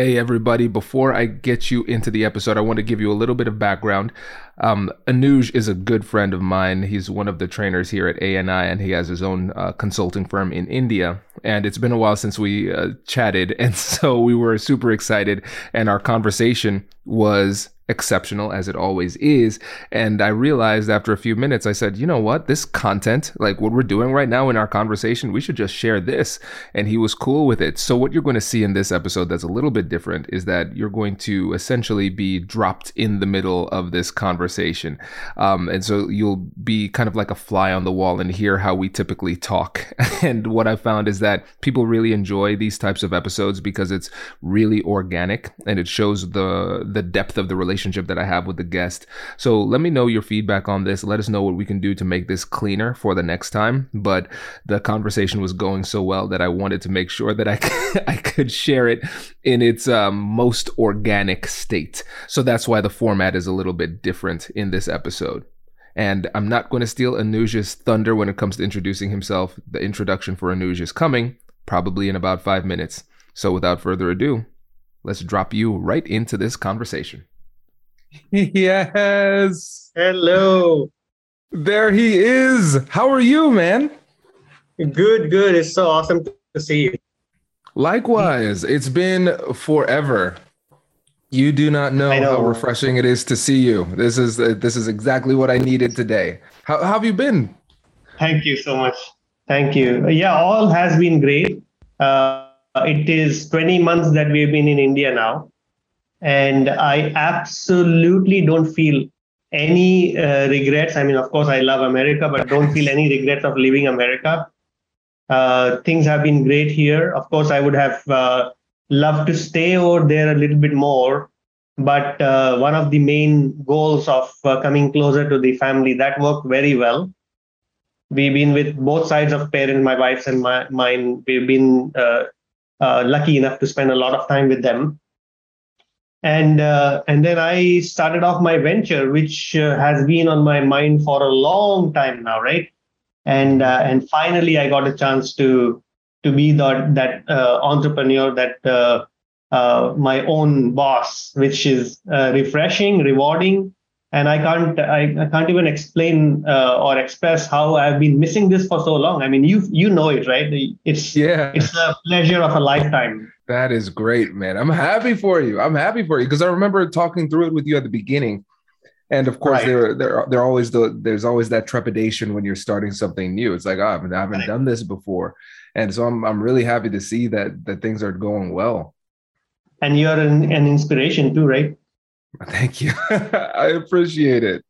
Hey, everybody. Before I get you into the episode, I want to give you a little bit of background. Um, Anuj is a good friend of mine. He's one of the trainers here at ANI, and he has his own uh, consulting firm in India. And it's been a while since we uh, chatted. And so we were super excited. And our conversation was exceptional as it always is. And I realized after a few minutes, I said, you know what? This content, like what we're doing right now in our conversation, we should just share this. And he was cool with it. So, what you're going to see in this episode that's a little bit different is that you're going to essentially be dropped in the middle of this conversation. Um, and so you'll be kind of like a fly on the wall and hear how we typically talk. and what I found is that people really enjoy these types of episodes because it's really organic and it shows the the depth of the relationship relationship that I have with the guest. So let me know your feedback on this. Let us know what we can do to make this cleaner for the next time. But the conversation was going so well that I wanted to make sure that I could, I could share it in its um, most organic state. So that's why the format is a little bit different in this episode. And I'm not going to steal Anuj's thunder when it comes to introducing himself. The introduction for Anuj is coming, probably in about five minutes. So without further ado, let's drop you right into this conversation. yes. Hello. There he is. How are you, man? Good, good. It's so awesome to see you. Likewise. It's been forever. You do not know, know, how refreshing it is to see you. This is uh, this is exactly what I needed today. How, how have you been? Thank you so much. Thank you. Yeah, all has been great. Uh, it is 20 months that we've been in India now and I absolutely don't feel any uh, regrets. I mean, of course, I love America, but don't feel any regrets of leaving America. Uh, things have been great here. Of course, I would have uh, loved to stay over there a little bit more, but uh, one of the main goals of uh, coming closer to the family that worked very well. We've been with both sides of parents, my wife's and my, mine. We've been uh, lucky enough to spend a lot of time with them and uh, and then I started off my venture, which uh, has been on my mind for a long time now, right? And uh, and finally, I got a chance to to be that that uh, entrepreneur, that uh, uh, my own boss, which is refreshing, rewarding, and I can't I, I can't even explain uh, or express how I've been missing this for so long. I mean, you you know it, right? It's yeah, it's a pleasure of a lifetime. That is great, man. I'm happy for you. I'm happy for you because I remember talking through it with you at the beginning. And of course, right. there, there, there always the, there's always that trepidation when you're starting something new. It's like, oh, I haven't, I haven't right. done this before, and so I'm, I'm really happy to see that that things are going well. And you're an, an inspiration too, right? Thank you. I appreciate it.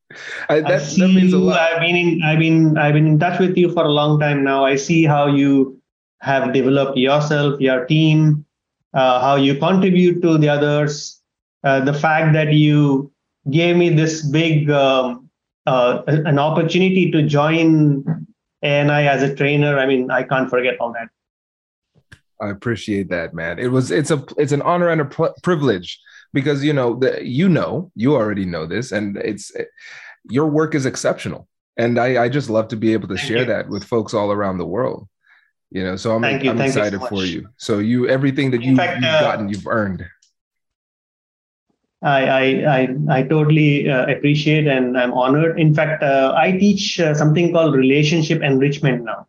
I, that, I that means a lot. I've been in, I've been I've been in touch with you for a long time now. I see how you have developed yourself, your team, uh, how you contribute to the others, uh, the fact that you gave me this big um, uh, an opportunity to join ANI as a trainer. I mean, I can't forget all that. I appreciate that, man. It was it's a it's an honor and a pr- privilege because you know the you know you already know this, and it's your work is exceptional. And I, I just love to be able to Thank share you. that with folks all around the world. You know, so I'm, I'm excited so for you. So you everything that you, you've uh, gotten, you've earned. I, I, I, I totally uh, appreciate and I'm honored. In fact, uh, I teach uh, something called relationship enrichment now.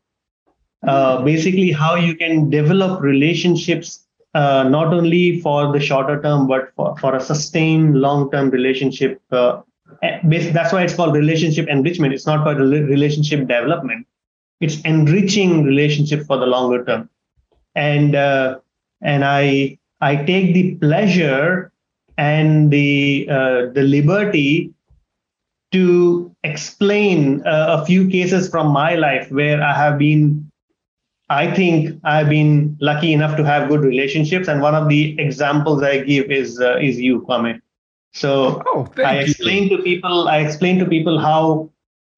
Uh, basically, how you can develop relationships uh, not only for the shorter term, but for, for a sustained long term relationship. Uh, that's why it's called relationship enrichment. It's not for relationship development. It's enriching relationship for the longer term. And and I I take the pleasure and the uh, the liberty to explain uh, a few cases from my life where I have been, I think I've been lucky enough to have good relationships. And one of the examples I give is uh, is you, Kwame. So oh, I explain to people, I explain to people how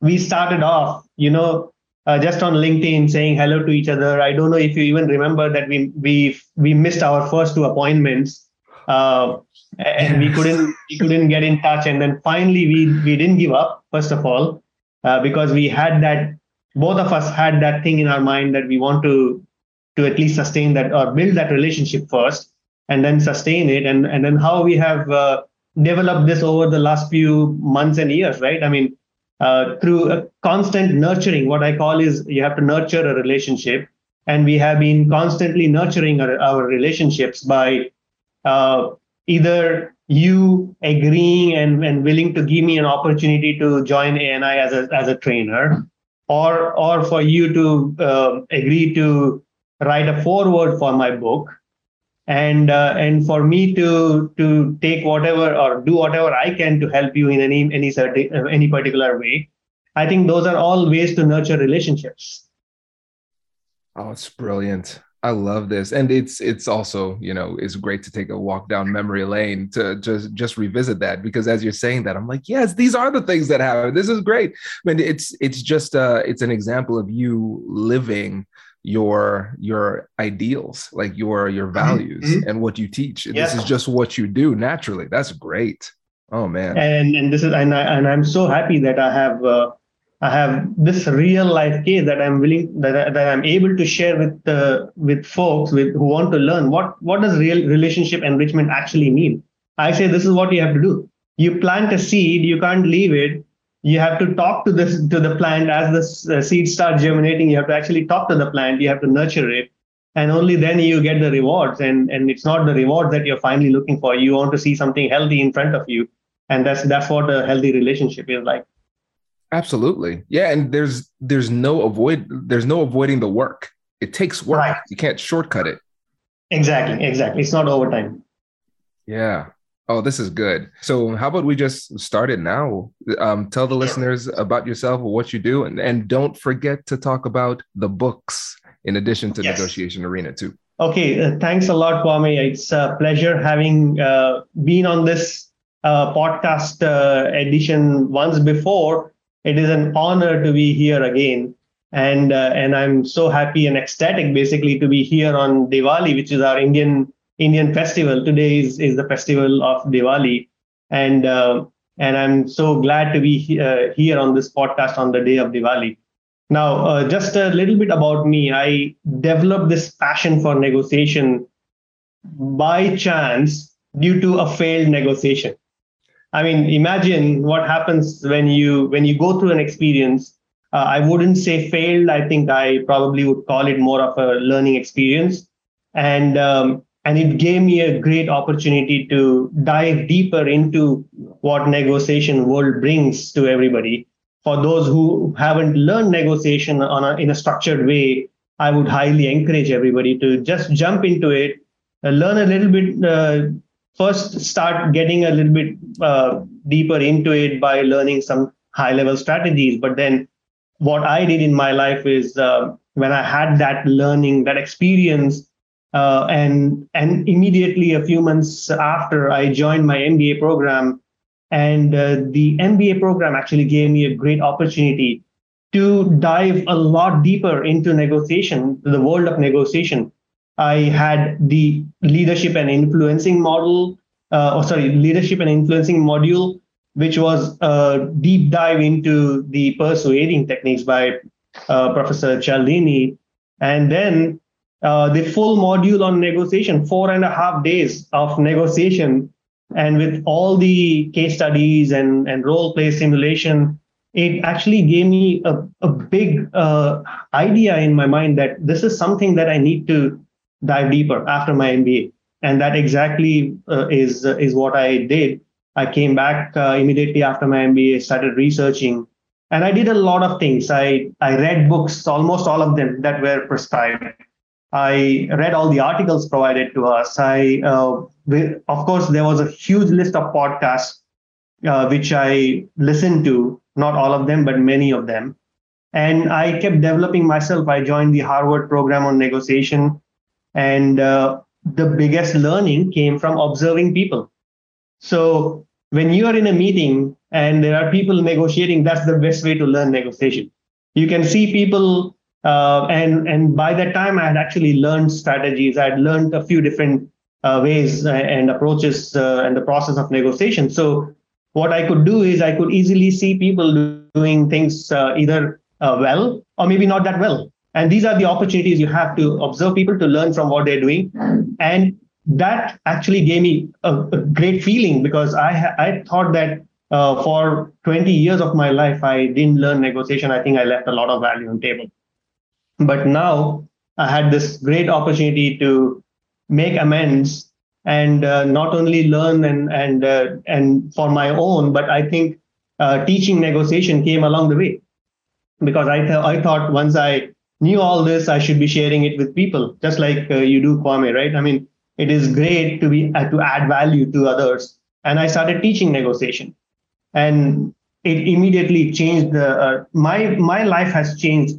we started off, you know, uh, just on LinkedIn saying hello to each other. I don't know if you even remember that we we we missed our first two appointments. Uh, and we couldn't we couldn't get in touch and then finally we we didn't give up first of all uh, because we had that both of us had that thing in our mind that we want to to at least sustain that or build that relationship first and then sustain it. And and then how we have uh, developed this over the last few months and years right? I mean uh, through a constant nurturing what i call is you have to nurture a relationship. And we have been constantly nurturing our, our relationships by uh, either you agreeing and, and willing to give me an opportunity to join ANI as a, as a trainer, or, or for you to uh, agree to write a foreword for my book, and uh, and for me to to take whatever or do whatever I can to help you in any any certain any particular way. I think those are all ways to nurture relationships. Oh, it's brilliant. I love this, and it's it's also you know it's great to take a walk down memory lane to just just revisit that because as you're saying that I'm like yes these are the things that happen. This is great. I mean it's it's just uh it's an example of you living your your ideals like your your mm-hmm. values mm-hmm. and what you teach. Yeah. This is just what you do naturally. That's great. Oh man. And and this is and I and I'm so happy that I have. Uh, I have this real life case that I'm willing that, that I'm able to share with uh, with folks with who want to learn what what does real relationship enrichment actually mean. I say this is what you have to do. You plant a seed, you can't leave it. You have to talk to this to the plant as the uh, seed starts germinating. You have to actually talk to the plant. You have to nurture it, and only then you get the rewards. And and it's not the reward that you're finally looking for. You want to see something healthy in front of you, and that's that's what a healthy relationship is like. Absolutely. Yeah. And there's there's no avoid there's no avoiding the work. It takes work. Right. You can't shortcut it. Exactly. Exactly. It's not overtime. Yeah. Oh, this is good. So how about we just start it now? Um, tell the listeners about yourself, what you do, and, and don't forget to talk about the books in addition to yes. negotiation arena too. Okay, uh, thanks a lot, Kwame. It's a pleasure having uh, been on this uh, podcast uh, edition once before it is an honor to be here again. And, uh, and I'm so happy and ecstatic basically to be here on Diwali, which is our Indian Indian festival. Today is, is the festival of Diwali. And, uh, and I'm so glad to be uh, here on this podcast on the day of Diwali. Now, uh, just a little bit about me. I developed this passion for negotiation by chance due to a failed negotiation. I mean, imagine what happens when you when you go through an experience. Uh, I wouldn't say failed. I think I probably would call it more of a learning experience, and um, and it gave me a great opportunity to dive deeper into what negotiation world brings to everybody. For those who haven't learned negotiation on a, in a structured way, I would highly encourage everybody to just jump into it, uh, learn a little bit, uh, first start getting a little bit uh, deeper into it by learning some high level strategies. But then what i did in my life is uh, when i had that learning that experience uh, and and immediately a few months after i joined my mba program and uh, the mba program actually gave me a great opportunity to dive a lot deeper into negotiation the world of negotiation I had the leadership and influencing model, uh, or sorry, leadership and influencing module. which was a deep dive into the persuading techniques by uh, Professor Cialdini. And then uh, the full module on negotiation, four and a half days of negotiation. And with all the case studies and, and role play simulation, it actually gave me a, a big uh, idea in my mind that this is something that I need to dive deeper after my MBA. And that exactly uh, is, is what I did. I came back uh, immediately after my MBA, started researching, and I did a lot of things. I, I read books, almost all of them that were prescribed. I read all the articles provided to us. I, uh, of course, there was a huge list of podcasts uh, which I listened to, not all of them, but many of them. And I kept developing myself. I joined the Harvard program on negotiation. And uh, the biggest learning came from observing people. So when you are in a meeting and there are people negotiating, that's the best way to learn negotiation. You can see people, uh, and and by that time I had actually learned strategies. I had learned a few different uh, ways and approaches uh, and the process of negotiation. So what I could do is I could easily see people doing things uh, either uh, well or maybe not that well. And these are the opportunities you have to observe people to learn from what they're doing and that actually gave me a, a great feeling because I I thought that uh, for 20 years of my life I didn't learn negotiation. I think I left a lot of value on table. But now I had this great opportunity to make amends and uh, not only learn and and uh, and for my own, but I think uh, teaching negotiation came along the way because I th- I thought once I knew all this, I should be sharing it with people, just like uh, you do, Kwame, right? I mean, it is great to be uh, to add value to others. And i started teaching negotiation. And it immediately changed the uh, my my life has changed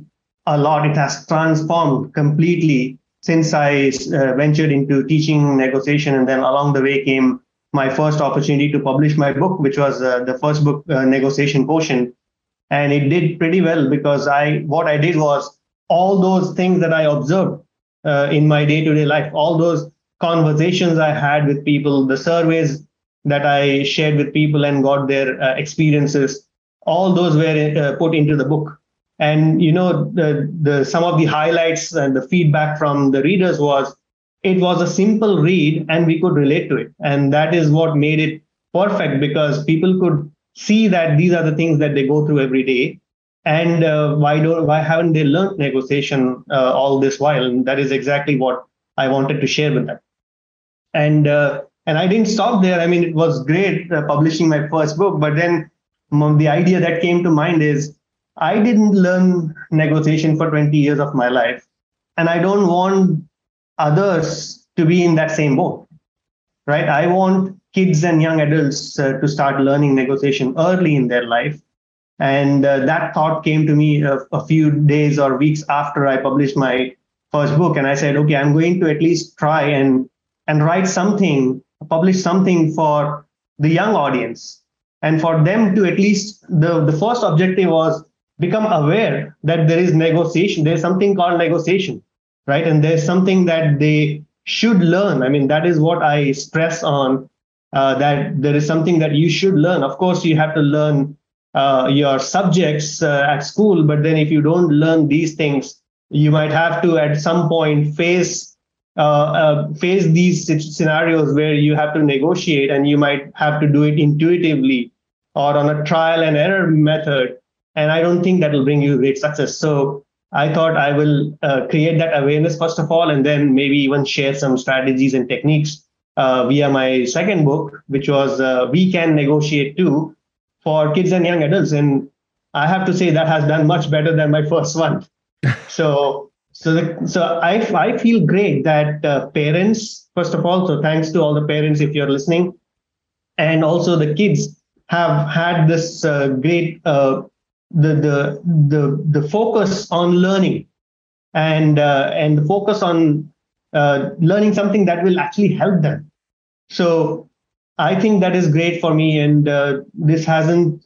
a lot. It has transformed completely since i uh, ventured into teaching negotiation. And then along the way came my first opportunity to publish my book which was uh, the first book uh, negotiation quotient. And it did pretty well because i what i did was all those things that i observed uh, in my day-to-day life all those conversations I had with people, the surveys that I shared with people and got their uh, experiences, all those were uh, put into the book. And you know, the, the some of the highlights and the feedback from the readers was it was a simple read and we could relate to it. And that is what made it perfect because people could see that these are the things that they go through every day and uh, why don't why haven't they learned negotiation uh, all this while and that is exactly what i wanted to share with them and uh, and I didn't stop there. I mean, it was great uh, publishing my first book, but then the idea that came to mind is I didn't learn negotiation for 20 years of my life, and I don't want others to be in that same boat, right? I want kids and young adults uh, to start learning negotiation early in their life. And uh, that thought came to me a, a few days or weeks after I published my first book. And I said, okay, I'm going to at least try and and write something, publish something for the young audience. And for them to at least, the, the first objective was become aware that there is negotiation. There's something called negotiation, right? And there's something that they should learn. I mean, that is what I stress on uh, that there is something that you should learn. Of course, you have to learn uh, your subjects uh, at school, but then if you don't learn these things, you might have to at some point face uh, uh, face these scenarios where you have to negotiate and you might have to do it intuitively or on a trial and error method. And I don't think that will bring you great success. So I thought I will uh, create that awareness first of all, and then maybe even share some strategies and techniques uh, via my second book, which was uh, We Can Negotiate Too for kids and young adults. And I have to say that has done much better than my first one. so so, the, so I, I feel great that uh, parents, first of all, so thanks to all the parents if you're listening, and also the kids have had this uh, great uh, the, the the the focus on learning and uh, and the focus on uh, learning something that will actually help them. So I think that is great for me, and uh, this hasn't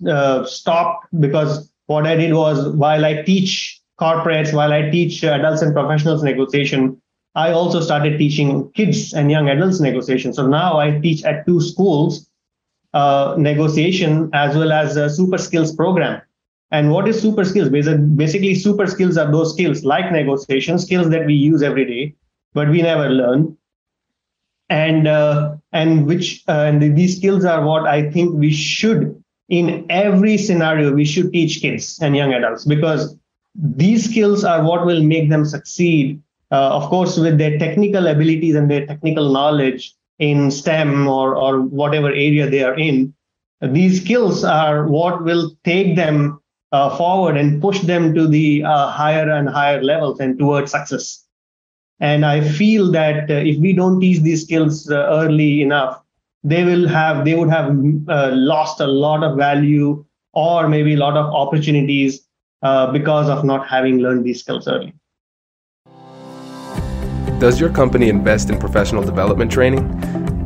stopped because what I did was while I teach corporates, while I teach adults and professionals negotiation, I also started teaching kids and young adults negotiation. So now I teach at two schools uh, negotiation as well as a super skills program. And what is super skills? Basically, super skills are those skills like negotiation skills that we use every day, but we never learn. And uh, and which uh, and these skills are what I think we should in every scenario we should teach kids and young adults because these skills are what will make them succeed. Uh, of course, with their technical abilities and their technical knowledge in STEM or or whatever area they are in, these skills are what will take them uh, forward and push them to the uh, higher and higher levels and towards success. And I feel that uh, if we don't teach these skills uh, early enough, they will have they would have uh, lost a lot of value or maybe a lot of opportunities because of not having learned these skills early. Does your company invest in professional development training?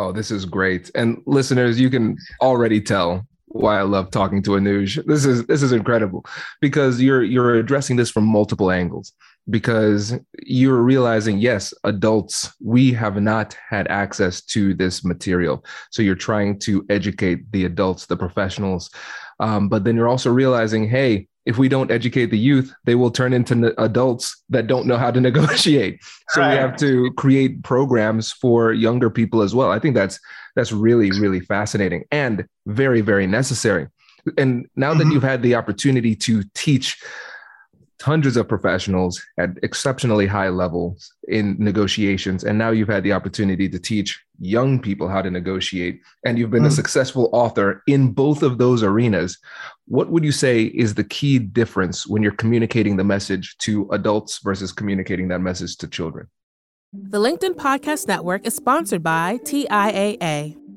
Oh, this is great. And listeners, you can already tell why I love talking to Anuj. This is this is incredible because you're you're addressing this from multiple angles because you're realizing yes adults we have not had access to this material so you're trying to educate the adults the professionals um, but then you're also realizing hey if we don't educate the youth they will turn into adults that don't know how to negotiate so right. we have to create programs for younger people as well i think that's that's really really fascinating and very very necessary and now mm-hmm. that you've had the opportunity to teach hundreds of professionals at exceptionally high levels in negotiations and now you've had the opportunity to teach young people how to negotiate and you've been mm. a hmm. successful author in both of those arenas what would you say is the key difference when you're communicating the message to adults versus communicating that message to children the linkedin podcast network is sponsored by tiaa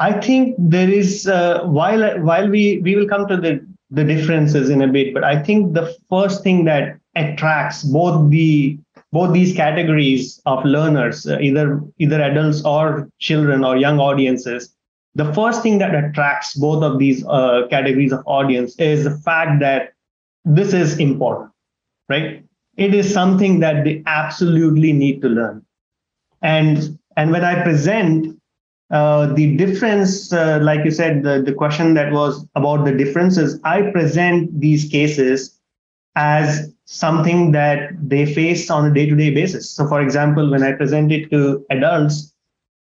I think there is uh, while while we we will come to the the differences in a bit, but I think the first thing that attracts both the both these categories of learners, uh, either either adults or children or young audiences, the first thing that attracts both of these uh, categories of audience is the fact that this is important, right? It is something that they absolutely need to learn, and and when I present uh, the difference, uh, like you said, the, the question that was about the differences, I present these cases as something that they face on a day to day basis. So, for example, when I present it to adults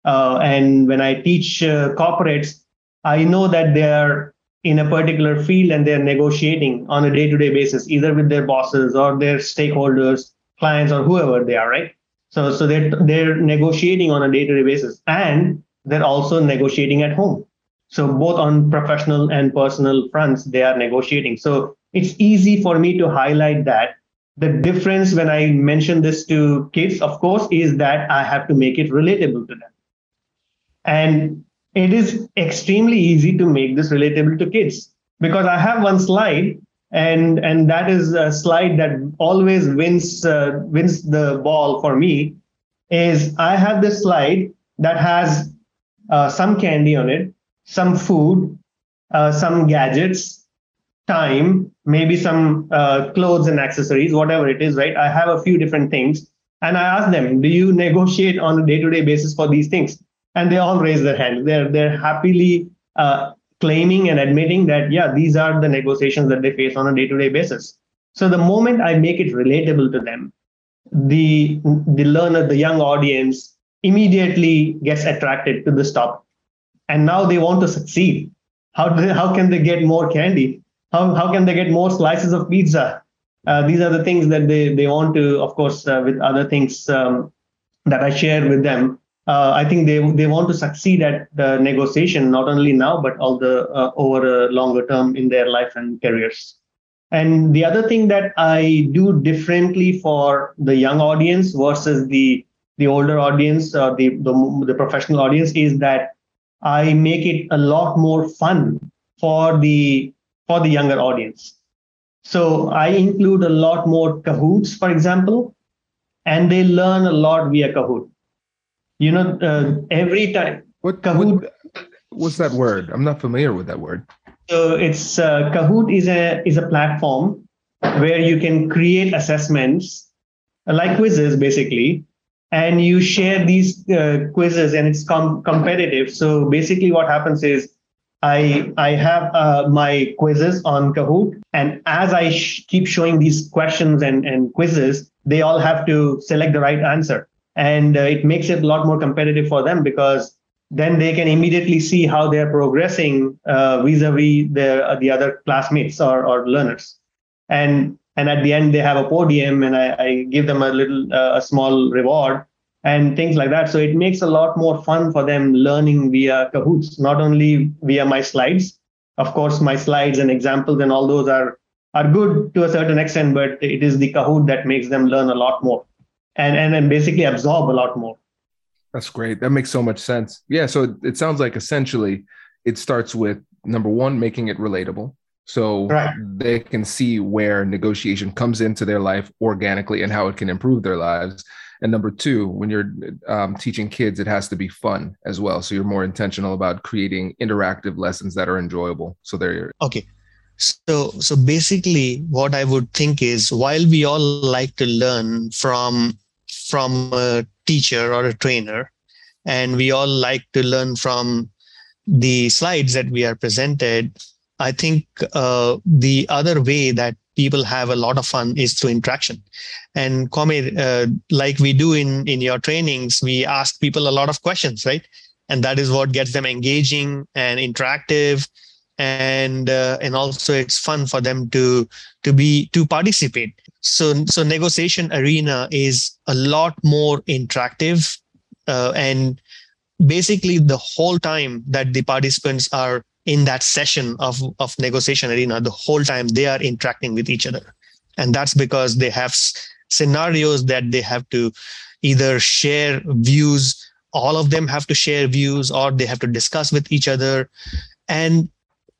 uh, and when I teach uh, corporates, I know that they are in a particular field and they're negotiating on a day to day basis, either with their bosses or their stakeholders, clients, or whoever they are, right? So, so they're, they're negotiating on a day to day basis. And they're also negotiating at home. So both on professional and personal fronts, they are negotiating. So it's easy for me to highlight that. The difference when I mention this to kids, of course, is that I have to make it relatable to them. And it is extremely easy to make this relatable to kids because I have one slide and and that is a slide that always wins uh, wins the ball for me. Is I have this slide that has uh, some candy on it, some food, uh, some gadgets, time, maybe some uh, clothes and accessories, whatever it is, right? I have a few different things. And I ask them, do you negotiate on a day to day basis for these things? And they all raise their hand. They're, they're happily uh, claiming and admitting that, yeah, these are the negotiations that they face on a day to day basis. So the moment I make it relatable to them, the, the learner, the young audience immediately gets attracted to this topic. And now they want to succeed. How, do they, how can they get more candy? How, how can they get more slices of pizza? Uh, these are the things that they, they want to, of course, uh, with other things um, that I share with them. Uh, I think they they want to succeed at the negotiation not only now but all the uh, over a longer term in their life and careers. And the other thing that I do differently for the young audience versus the the older audience or the, the the professional audience is that I make it a lot more fun for the for the younger audience. So I include a lot more Kahoots, for example, and they learn a lot via Kahoot. You know, uh, every time. What Kahoot? What, what's that word? I'm not familiar with that word. So it's uh, Kahoot is a is a platform where you can create assessments like quizzes basically and you share these uh, quizzes and it's com- competitive. So basically what happens is I I have uh, my quizzes on Kahoot, and as I sh- keep showing these questions and, and quizzes, they all have to select the right answer, and uh, it makes it a lot more competitive for them because then they can immediately see how they are progressing uh, vis-a-vis the the other classmates or, or learners, and and at the end they have a podium, and I, I give them a little uh, a small reward and things like that. So it makes a lot more fun for them learning via Kahoots, not only via my slides. Of course, my slides and examples and all those are are good to a certain extent, but it is the Kahoot that makes them learn a lot more and and, basically absorb a lot more. That's great. That makes so much sense. Yeah. So it sounds like essentially it starts with number one, making it relatable. So right. they can see where negotiation comes into their life organically and how it can improve their lives. And number two, when you're um, teaching kids, it has to be fun as well. So you're more intentional about creating interactive lessons that are enjoyable. So there. Okay. So, so basically, what I would think is, while we all like to learn from from a teacher or a trainer, and we all like to learn from the slides that we are presented, I think uh, the other way that people have a lot of fun is through interaction. And Kwame, uh, like we do in in your trainings, we ask people a lot of questions, right? And that is what gets them engaging and interactive, and uh, and also it's fun for them to to be to participate. So so negotiation arena is a lot more interactive, uh, and basically the whole time that the participants are in that session of, of negotiation arena the whole time they are interacting with each other. And that's because they have scenarios that they have to either share views all of them have to share views or they have to discuss with each other. And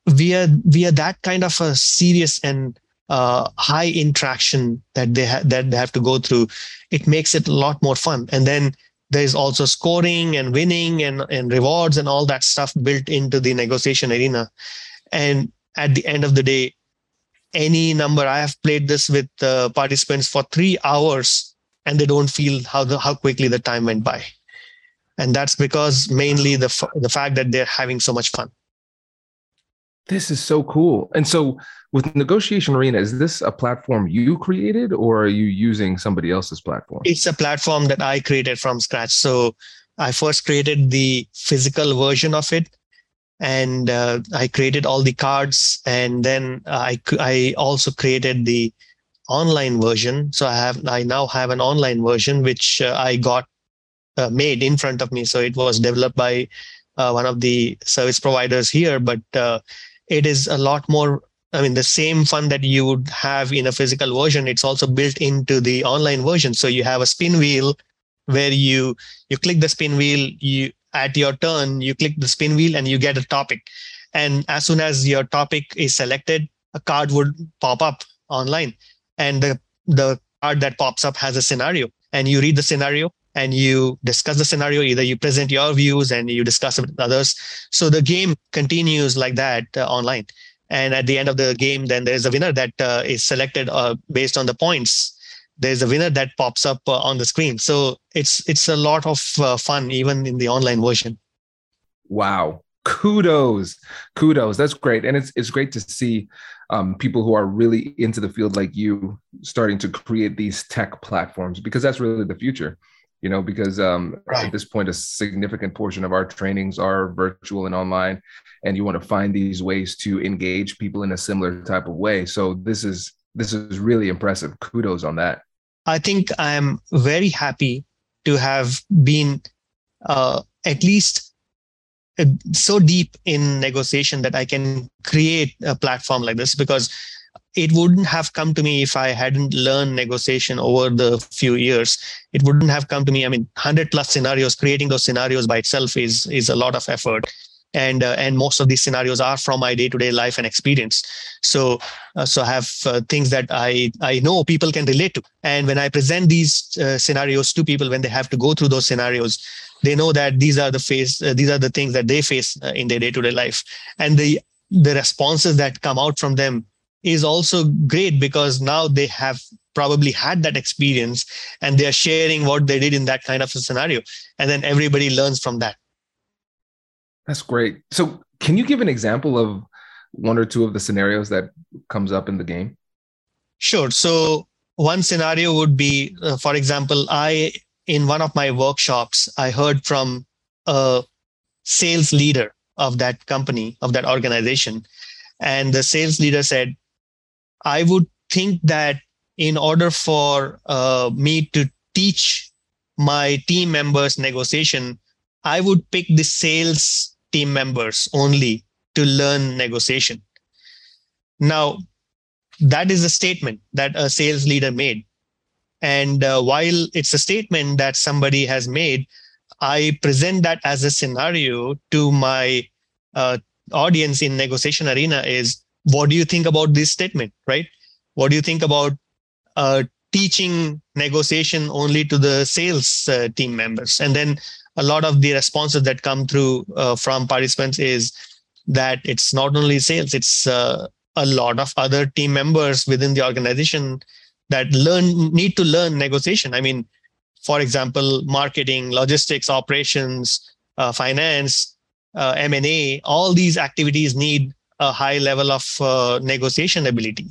via via that kind of a serious and uh, high interaction that they ha- that they have to go through. It makes it a lot more fun. And then there's also scoring and winning and, and rewards and all that stuff built into the negotiation arena. And at the end of the day any number i have played this with uh, participants for three hours and they don't feel how the how quickly the time went by. And that's because mainly the the fact that they're having so much fun this is so cool. And so with negotiation arena is this a platform you created or are you using somebody else's platform? It's a platform that i created from scratch. So i first created the physical version of it and uh, i created all the cards and then i i also created the online version. So i have i now have an online version which uh, i got uh, made in front of me. So it was developed by uh, one of the service providers here but uh, it is a lot more I mean, the same fun that you would have in a physical version, it's also built into the online version. So you have a spin wheel where you you click the spin wheel, you at your turn, you click the spin wheel and you get a topic. And as soon as your topic is selected, a card would pop up online and the the card that pops up has a scenario and you read the scenario and you discuss the scenario either you present your views and you discuss it with others. So the game continues like that uh, online. And at the end of the game then there's a winner that uh, is selected uh, based on the points. There's a winner that pops up uh, on the screen. So it's it's a lot of uh, fun even in the online version. Wow. Kudos. Kudos. That's great. And it's it's great to see um, people who are really into the field like you starting to create these tech platforms because that's really the future you know because um, right. at this point a significant portion of our trainings are virtual and online and you want to find these ways to engage people in a similar type of way. So this is this is really impressive. Kudos on that. I think i'm very happy to have been uh, at least uh, so deep in negotiation that i can create a platform like this because it wouldn't have come to me if I hadn't learned negotiation over the few years. It wouldn't have come to me. I mean, 100 plus scenarios, creating those scenarios by itself is, is a lot of effort. And, uh, and most of these scenarios are from my day-to-day life and experience. So, uh, so I have uh, things that I, I know people can relate to. And when I present these uh, scenarios to people, when they have to go through those scenarios, they know that these are the face, uh, these are the things that they face uh, in their day-to-day life. And the, the responses that come out from them is also great because now they have probably had that experience and they're sharing what they did in that kind of a scenario. And then everybody learns from that. That's great. So can you give an example of one or two of the scenarios that comes up in the game? Sure. So one scenario would be uh, for example i in one of my workshops i heard from a sales leader of that company of that organization. And the sales leader said I would think that in order for uh, me to teach my team members negotiation, I would pick the sales team members only to learn negotiation. Now, that is a statement that a sales leader made. And uh, while it's a statement that somebody has made, I present that as a scenario to my uh, audience in negotiation arena is what do you think about this statement right? What do you think about uh, teaching negotiation only to the sales uh, team members? And then a lot of the responses that come through uh, from participants is that it's not only sales it's uh, a lot of other team members within the organization that learn need to learn negotiation. I mean for example marketing logistics operations uh, finance uh, m&a all these activities need a high level of uh, negotiation ability.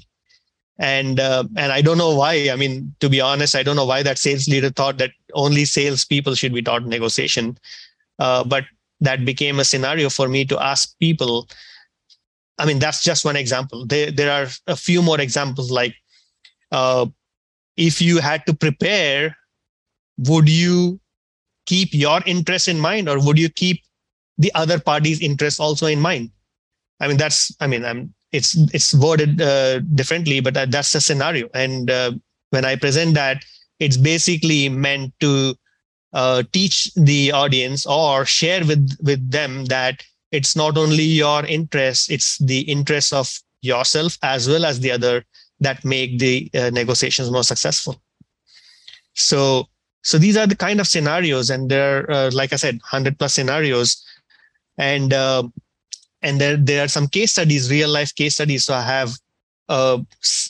And uh, and i don't know why. I mean to be honest i don't know why that sales leader thought that only sales people should be taught negotiation. Uh, but that became a scenario for me to ask people. I mean that's just one example. There there are a few more examples like uh, if you had to prepare would you keep your interest in mind or would you keep the other party's interest also in mind I mean, that's, I mean, I'm, it's, it's worded uh, differently, but that, that's the scenario. And uh, when I present that, it's basically meant to uh, teach the audience or share with, with them that it's not only your interest, it's the interest of yourself as well as the other that make the uh, negotiations more successful. So, so these are the kind of scenarios, and there, are, uh, like I said, hundred plus scenarios, and uh, and there there are some case studies real life case studies. So i have a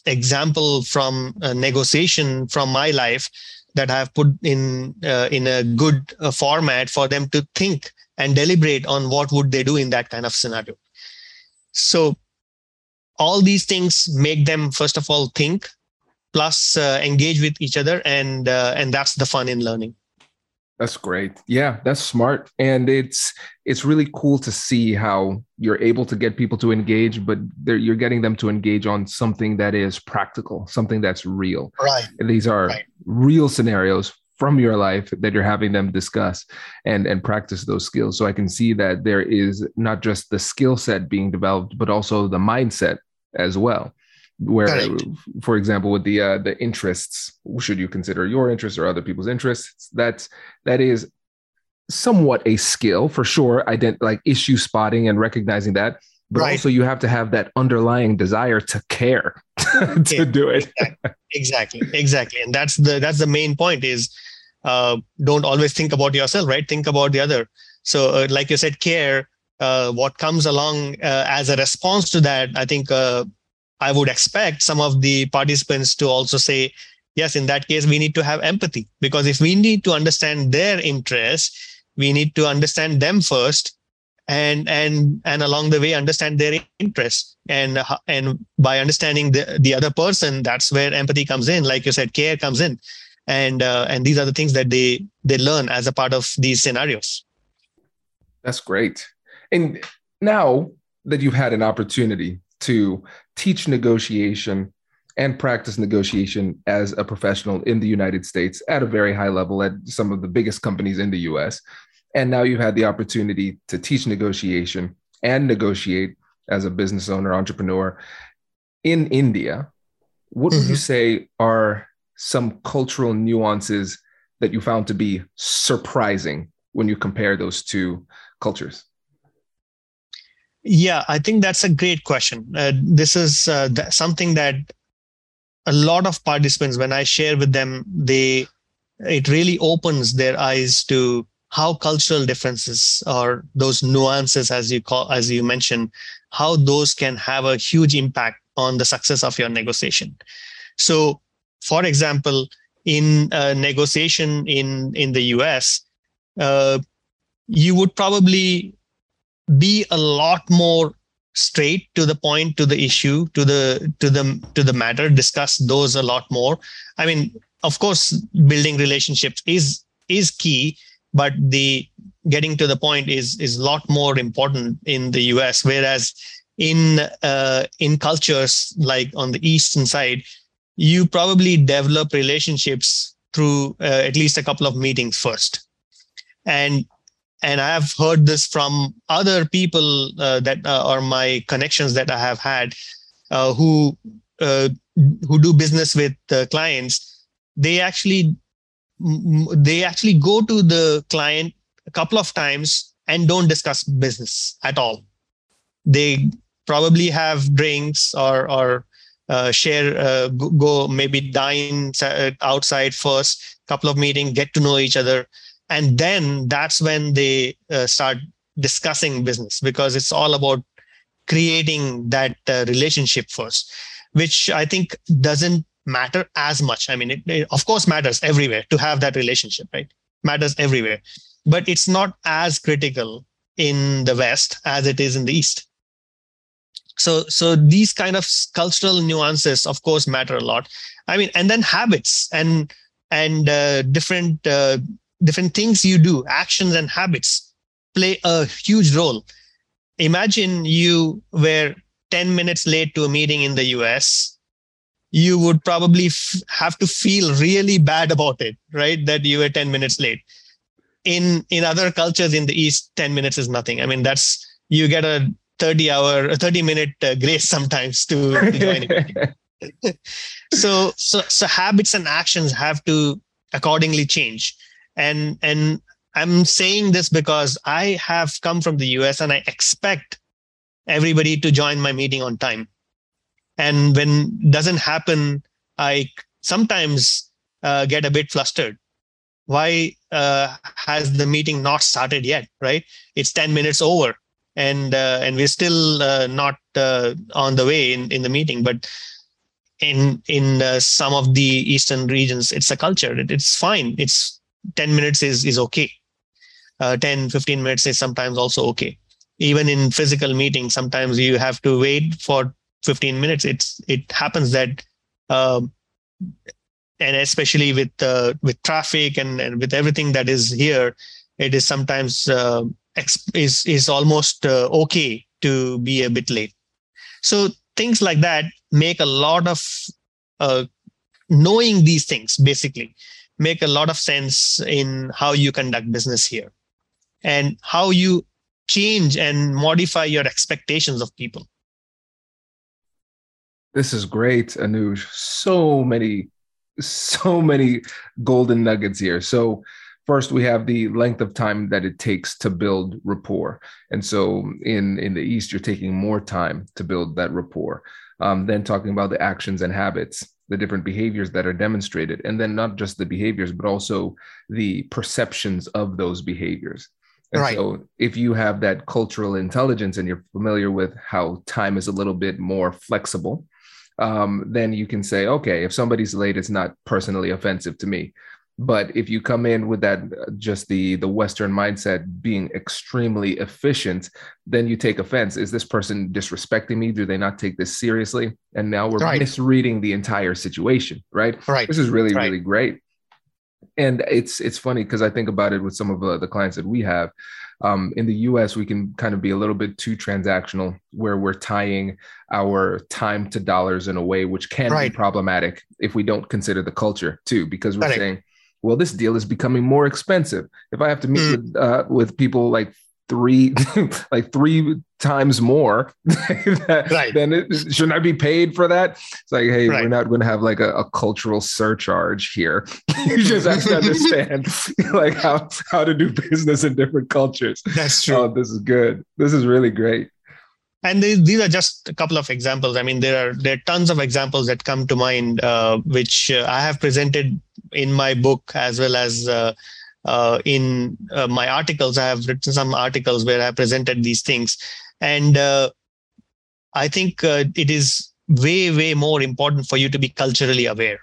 example from a negotiation from my life that i have put in uh, in a good uh, format for them to think and deliberate on what would they do in that kind of scenario. So all these things make them first of all think plus uh, engage with each other and uh, and that's the fun in learning that's great. Yeah, that's smart. And it's it's really cool to see how you're able to get people to engage, but you're getting them to engage on something that is practical, something that's real. Right. And these are right. real scenarios from your life that you're having them discuss and and practice those skills. So I can see that there is not just the skill set being developed, but also the mindset as well where for example with the uh, the interests should you consider your interests or other people's interests that's that is somewhat a skill for sure ident- like issue spotting and recognizing that but right. also you have to have that underlying desire to care to do it. exactly. exactly, and that's the that's the main point is uh, don't always think about yourself, right? Think about the other. So, uh, like you said, care. Uh, what comes along uh, as a response to that, I think uh, I would expect some of the participants to also say, yes, in that case, we need to have empathy. Because if we need to understand their interests, we need to understand them first and and and along the way understand their interests and and by understanding the, the other person that's where empathy comes in. Like you said care comes in. And uh, and these are the things that they they learn as a part of these scenarios. That's great. And now that you've had an opportunity to teach negotiation and practice negotiation as a professional in the United States at a very high level at some of the biggest companies in the US. And now you've had the opportunity to teach negotiation and negotiate as a business owner, entrepreneur in India. What mm-hmm. would you mm-hmm. say are some cultural nuances that you found to be surprising when you compare those two cultures? Yeah, I think that's a great question. Uh, this is uh, th- something that a lot of participants, when I share with them, they it really opens their eyes to how cultural differences or those nuances, as you call, as you mentioned, how those can have a huge impact on the success of your negotiation. So, for example, in a negotiation in in the US, uh, you would probably be a lot more straight to the point to the issue to the to the to the matter discuss those a lot more. I mean of course building relationships is is key but the getting to the point is is a lot more important in the us whereas in uh, in cultures like on the eastern side you probably develop relationships through uh, at least a couple of meetings first. And and I have heard this from other people uh, that uh, are my connections that I have had uh, who uh, who do business with clients. They actually they actually go to the client a couple of times and don't discuss business at all. They probably have drinks or or uh, share uh, go maybe dine outside first couple of meetings get to know each other and then that's when they uh, start discussing business because it's all about creating that uh, relationship first which i think doesn't matter as much. I mean it, it, of course matters everywhere to have that relationship right? Matters everywhere. But it's not as critical in the west as it is in the east. So so these kind of cultural nuances of course matter a lot. I mean and then habits and and uh, different uh, different things you do, actions and habits play a huge role. Imagine you were 10 minutes late to a meeting in the US. You would probably f- have to feel really bad about it, right? That you were 10 minutes late. In in other cultures in the East, 10 minutes is nothing. I mean, that's you get a 30 hour, a 30 minute uh, grace sometimes to, to join so so so habits and actions have to accordingly change and and i'm saying this because i have come from the us and i expect everybody to join my meeting on time. And when doesn't happen i sometimes uh, get a bit flustered. Why uh, has the meeting not started yet right? It's 10 minutes over and uh, and we're still uh, not uh, on the way in, in the meeting. But in in uh, some of the eastern regions it's a culture. It, it's fine. It's 10 minutes is is okay. Uh, 10 15 minutes is sometimes also okay. Even in physical meetings sometimes you have to wait for 15 minutes. It's it happens that um, and especially with uh, with traffic and, and with everything that is here it is sometimes uh, is is almost uh, okay to be a bit late. So things like that make a lot of uh, knowing these things basically make a lot of sense in how you conduct business here and how you change and modify your expectations of people. This is great, Anuj. So many, so many golden nuggets here. So, first we have the length of time that it takes to build rapport and so in in the east you're taking more time to build that rapport um, then talking about the actions and habits the different behaviors that are demonstrated. And then not just the behaviors but also the perceptions of those behaviors. And right. so if you have that cultural intelligence and you're familiar with how time is a little bit more flexible um, then you can say okay if somebody's late it's not personally offensive to me but if you come in with that uh, just the the western mindset being extremely efficient then you take offense. Is this person disrespecting me? Do they not take this seriously? And now we're right. misreading the entire situation right? Right. This is really right. really great. And it's it's funny because i think about it with some of the, the clients that we have. Um, in the us we can kind of be a little bit too transactional where we're tying our time to dollars in a way which can right. be problematic if we don't consider the culture too because we're saying well, this deal is becoming more expensive. If I have to meet mm. with uh, with people like three like three times more that, right. then it, shouldn't i be paid for that it's like hey right. we're not going to have like a, a, cultural surcharge here you just have to understand like how how to do business in different cultures that's true oh this is good this is really great and they, these are just a couple of examples i mean there are there are tons of examples that come to mind uh, which uh, i have presented in my book as well as uh, uh, in uh, my articles. I have written some articles where I presented these things, and uh, I think it is way way more important for you to be culturally aware.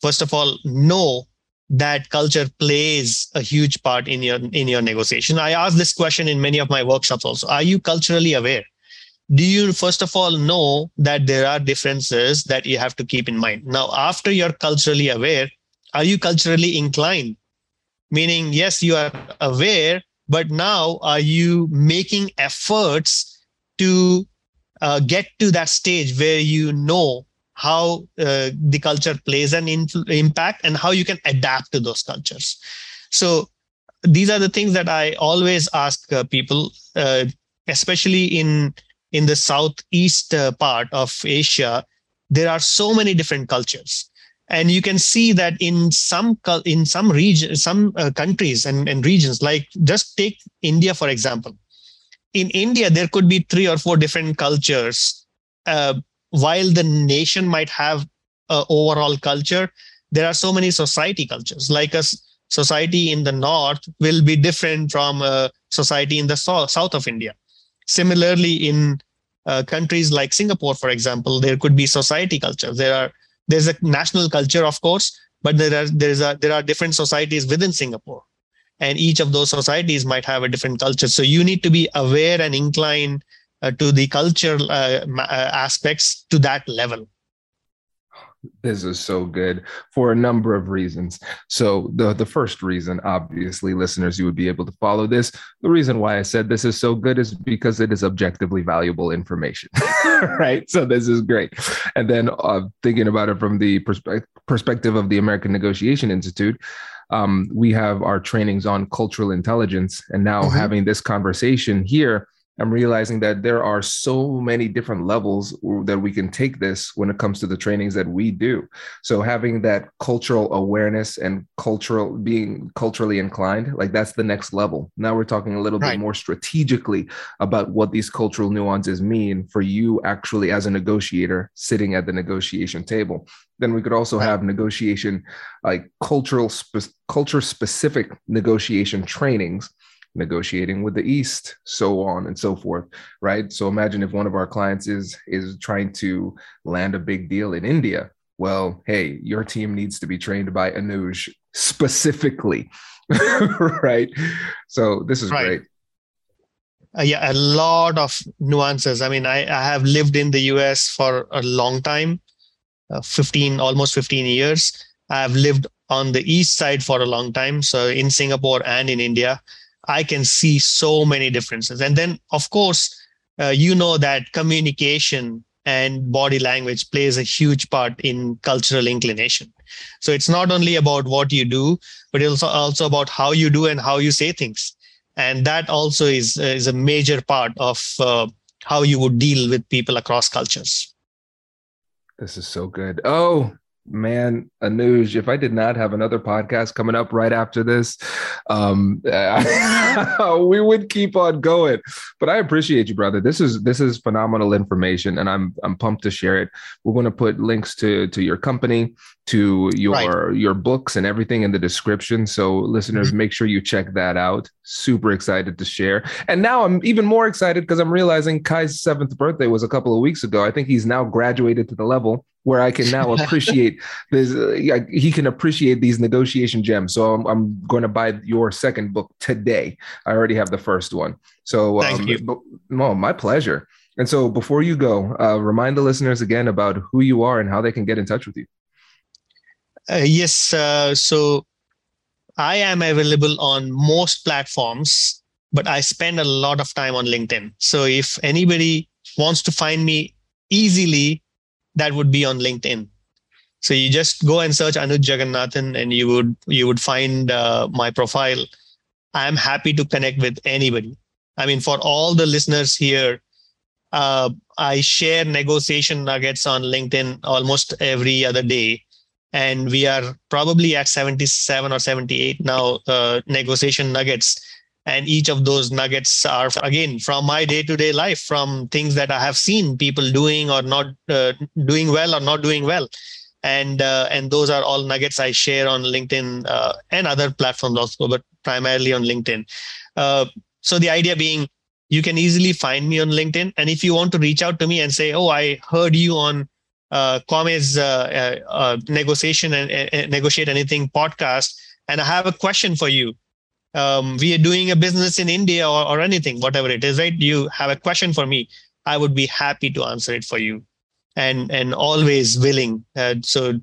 First of all, know that culture plays a huge part in your in your negotiation. I ask this question in many of my workshops also. Are you culturally aware? Do you first of all know that there are differences that you have to keep in mind? Now after you're culturally aware are you culturally inclined? Meaning yes you are aware but now are you making efforts to uh, get to that stage where you know how uh, the culture plays an impact and how you can adapt to those cultures? So these are the things that i always ask uh, people uh, especially in in the southeast uh, part of asia there are so many different cultures. And you can see that in some in some region some uh, countries and, and regions like just take india for example. In india there could be three or four different cultures uh, while the nation might have a overall culture there are so many society cultures. Like a society in the north will be different from a society in the south, south of india similarly in uh, countries like singapore for example there could be society culture there are there's a national culture of course but there are there's a there are different societies within singapore. And each of those societies might have a different culture. So you need to be aware and inclined uh, to the culture uh, uh, aspects to that level this is so good for a number of reasons. So the the first reason, obviously, listeners, you would be able to follow this. The reason why I said this is so good is because it is objectively valuable information, right? So this is great. And then uh, thinking about it from the perspe- perspective of the American Negotiation Institute, um, we have our trainings on cultural intelligence, and now mm-hmm. having this conversation here I'm realizing that there are so many different levels that we can take this when it comes to the trainings that we do. So having that cultural awareness and cultural being culturally inclined, like that's the next level. Now we're talking a little right. bit more strategically about what these cultural nuances mean for you actually as a negotiator sitting at the negotiation table. Then we could also right. have negotiation like cultural spe- culture specific negotiation trainings negotiating with the east so on and so forth right? So imagine if one of our clients is is trying to land a big deal in india. Well hey your team needs to be trained by anuj specifically right? So this is right. great. Uh, yeah a lot of nuances. I mean I, I have lived in the us for a long time uh, 15 almost 15 years. I have lived on the east side for a long time. So in singapore and in india I can see so many differences. And then, of course, uh, you know that communication and body language plays a huge part in cultural inclination. So it's not only about what you do, but it's also also about how you do and how you say things. And that also is, is a major part of uh, how you would deal with people across cultures. This is so good. Oh, man, Anuj, if I did not have another podcast coming up right after this, um, we would keep on going. But I appreciate you, brother. This is this is phenomenal information, and I'm I'm pumped to share it. We're going to put links to to your company, to your right. your books, and everything in the description. So listeners, mm-hmm. make sure you check that out. Super excited to share. And now I'm even more excited because I'm realizing Kai's seventh birthday was a couple of weeks ago. I think he's now graduated to the level where I can now appreciate this. Uh, he can appreciate these negotiation gems. So I'm, I'm, going to buy your second book today. I already have the first one. So thank um, you. But, no, my pleasure. And so before you go, uh, remind the listeners again about who you are and how they can get in touch with you. Uh, yes. Uh, so I am available on most platforms, but I spend a lot of time on LinkedIn. So if anybody wants to find me easily, that would be on LinkedIn. So you just go and search Anuj Jagannathan, and you would you would find uh, my profile. I am happy to connect with anybody. I mean, for all the listeners here, uh, I share negotiation nuggets on LinkedIn almost every other day, and we are probably at 77 or 78 now uh, negotiation nuggets and each of those nuggets are again from my day-to-day life from things that i have seen people doing or not uh, doing well or not doing well. And uh, and those are all nuggets i share on linkedin uh, and other platforms also but primarily on linkedin. Uh, so the idea being you can easily find me on linkedin. And if you want to reach out to me and say oh i heard you on uh, Kwame's uh, uh, negotiation and negotiate anything podcast and i have a question for you um, we are doing a business in India or, or anything, whatever it is, right? You have a question for me, I would be happy to answer it for you, and and always willing. Uh, so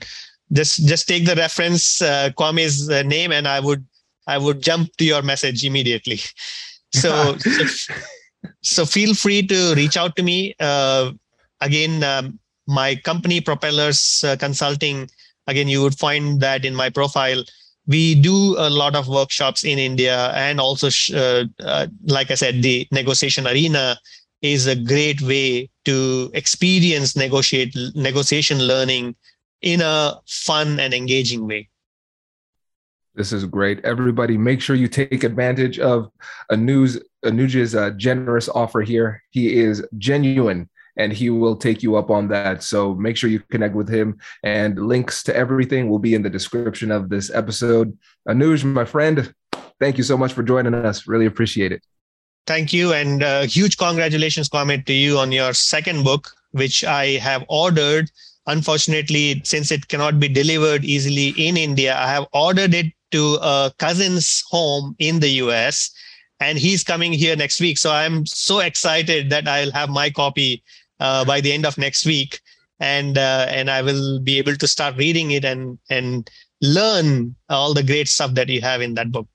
just just take the reference uh, Kwame's uh, name, and I would I would jump to your message immediately. So so, so, feel free to reach out to me. Uh, again, um, my company Propellers uh, Consulting. Again, you would find that in my profile we do a lot of workshops in India, and also, uh, uh, like I said, the negotiation arena is a great way to experience negotiate negotiation learning in a fun and engaging way. This is great. Everybody, make sure you take advantage of Anuj Anuj's uh, generous offer here. He is genuine and he will take you up on that. So make sure you connect with him. And links to everything will be in the description of this episode. Anuj, my friend, thank you so much for joining us. Really appreciate it. Thank you. And uh, huge congratulations, Kwame, to you on your second book, which I have ordered. Unfortunately, since it cannot be delivered easily in India, I have ordered it to a cousin's home in the US and he's coming here next week. So I'm so excited that I'll have my copy uh, by the end of next week, and uh, and I will be able to start reading it and and learn all the great stuff that you have in that book.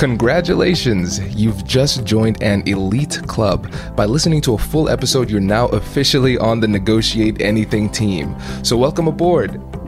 Congratulations! You've just joined an elite club. By listening to a full episode, you're now officially on the Negotiate Anything team. So, welcome aboard.